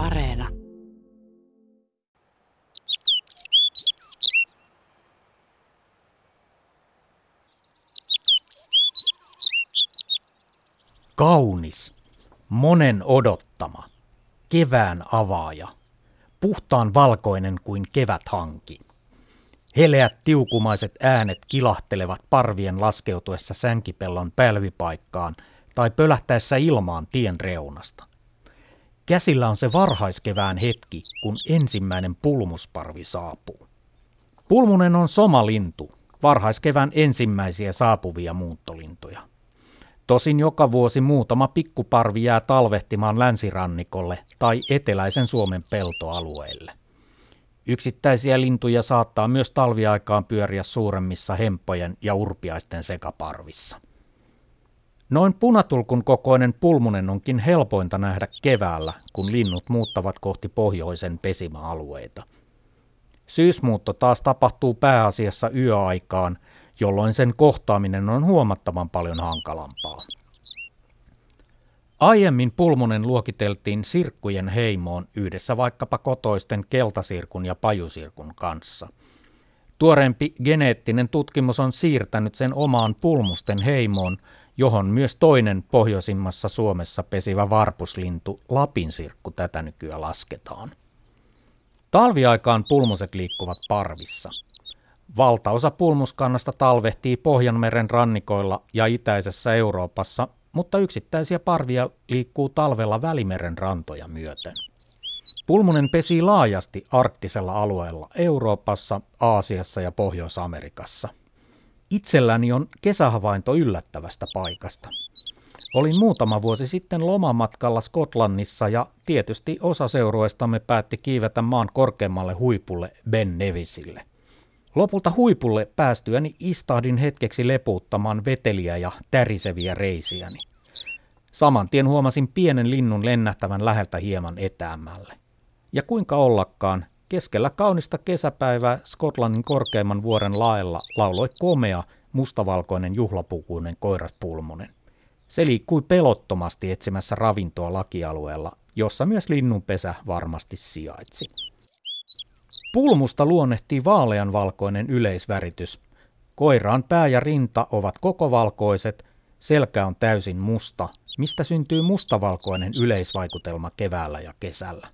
Areena. Kaunis, monen odottama, kevään avaaja, puhtaan valkoinen kuin keväthanki. Heleät tiukumaiset äänet kilahtelevat parvien laskeutuessa sänkipellon pälvipaikkaan tai pölähtäessä ilmaan tien reunasta. Käsillä on se varhaiskevään hetki, kun ensimmäinen pulmusparvi saapuu. Pulmunen on somalintu, varhaiskevään ensimmäisiä saapuvia muuttolintuja. Tosin joka vuosi muutama pikkuparvi jää talvehtimaan länsirannikolle tai eteläisen Suomen peltoalueille. Yksittäisiä lintuja saattaa myös talviaikaan pyöriä suuremmissa hemppojen ja urpiaisten sekaparvissa. Noin punatulkun kokoinen pulmunen onkin helpointa nähdä keväällä, kun linnut muuttavat kohti pohjoisen pesimäalueita. Syysmuutto taas tapahtuu pääasiassa yöaikaan, jolloin sen kohtaaminen on huomattavan paljon hankalampaa. Aiemmin pulmunen luokiteltiin sirkkujen heimoon yhdessä vaikkapa kotoisten keltasirkun ja pajusirkun kanssa. Tuoreempi geneettinen tutkimus on siirtänyt sen omaan pulmusten heimoon, johon myös toinen pohjoisimmassa Suomessa pesivä varpuslintu, lapinsirkku, tätä nykyään lasketaan. Talviaikaan pulmuset liikkuvat parvissa. Valtaosa pulmuskannasta talvehtii Pohjanmeren rannikoilla ja itäisessä Euroopassa, mutta yksittäisiä parvia liikkuu talvella Välimeren rantoja myöten. Pulmunen pesii laajasti arktisella alueella Euroopassa, Aasiassa ja Pohjois-Amerikassa. Itselläni on kesähavainto yllättävästä paikasta. Olin muutama vuosi sitten lomamatkalla Skotlannissa ja tietysti osa seurueistamme päätti kiivetä maan korkeammalle huipulle Ben Nevisille. Lopulta huipulle päästyäni istahdin hetkeksi lepuuttamaan veteliä ja täriseviä reisiäni. Saman tien huomasin pienen linnun lennähtävän läheltä hieman etäämmälle. Ja kuinka ollakaan, keskellä kaunista kesäpäivää Skotlannin korkeimman vuoren laella lauloi komea, mustavalkoinen juhlapukuinen koiraspulmunen. Se liikkui pelottomasti etsimässä ravintoa lakialueella, jossa myös linnunpesä varmasti sijaitsi. Pulmusta luonnehtii vaaleanvalkoinen yleisväritys. Koiraan pää ja rinta ovat koko valkoiset, selkä on täysin musta, mistä syntyy mustavalkoinen yleisvaikutelma keväällä ja kesällä.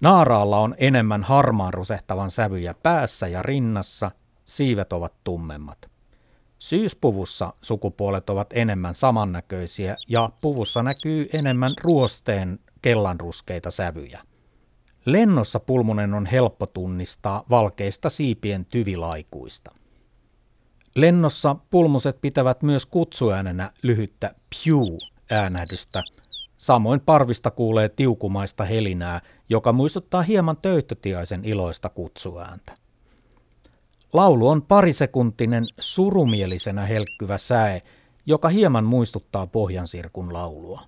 Naaraalla on enemmän harmaan rusehtavan sävyjä päässä ja rinnassa, siivet ovat tummemmat. Syyspuvussa sukupuolet ovat enemmän samannäköisiä ja puvussa näkyy enemmän ruosteen kellanruskeita sävyjä. Lennossa pulmunen on helppo tunnistaa valkeista siipien tyvilaikuista. Lennossa pulmuset pitävät myös kutsuäänenä lyhyttä pew-äänähdystä. Samoin parvista kuulee tiukumaista helinää, joka muistuttaa hieman töyttötiaisen iloista kutsuääntä. Laulu on parisekuntinen surumielisenä helkkyvä säe, joka hieman muistuttaa pohjansirkun laulua.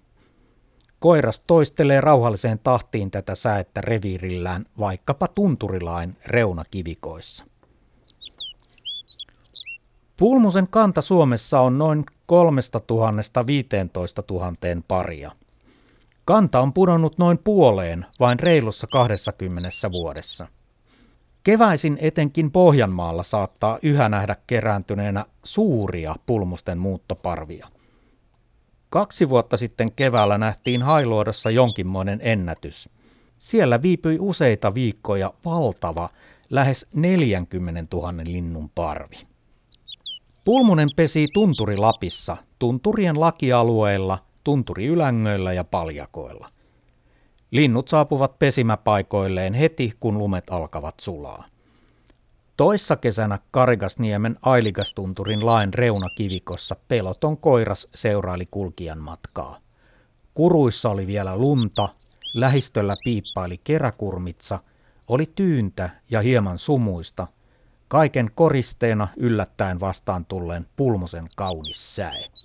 Koiras toistelee rauhalliseen tahtiin tätä säettä reviirillään vaikkapa tunturilain reunakivikoissa. Pulmusen kanta Suomessa on noin 3000 15 000 paria. Kanta on pudonnut noin puoleen vain reilussa 20 vuodessa. Keväisin etenkin Pohjanmaalla saattaa yhä nähdä kerääntyneenä suuria pulmusten muuttoparvia. Kaksi vuotta sitten keväällä nähtiin Hailuodossa jonkinmoinen ennätys. Siellä viipyi useita viikkoja valtava, lähes 40 000 linnun parvi. Pulmunen pesi Tunturi Lapissa, tunturien lakialueilla, tunturiylängöillä ja paljakoilla. Linnut saapuvat pesimäpaikoilleen heti, kun lumet alkavat sulaa. Toissa kesänä Karigasniemen Ailigastunturin lain reunakivikossa peloton koiras seuraili kulkijan matkaa. Kuruissa oli vielä lunta, lähistöllä piippaili keräkurmitsa, oli tyyntä ja hieman sumuista, kaiken koristeena yllättäen vastaan tulleen pulmosen kaunis säe.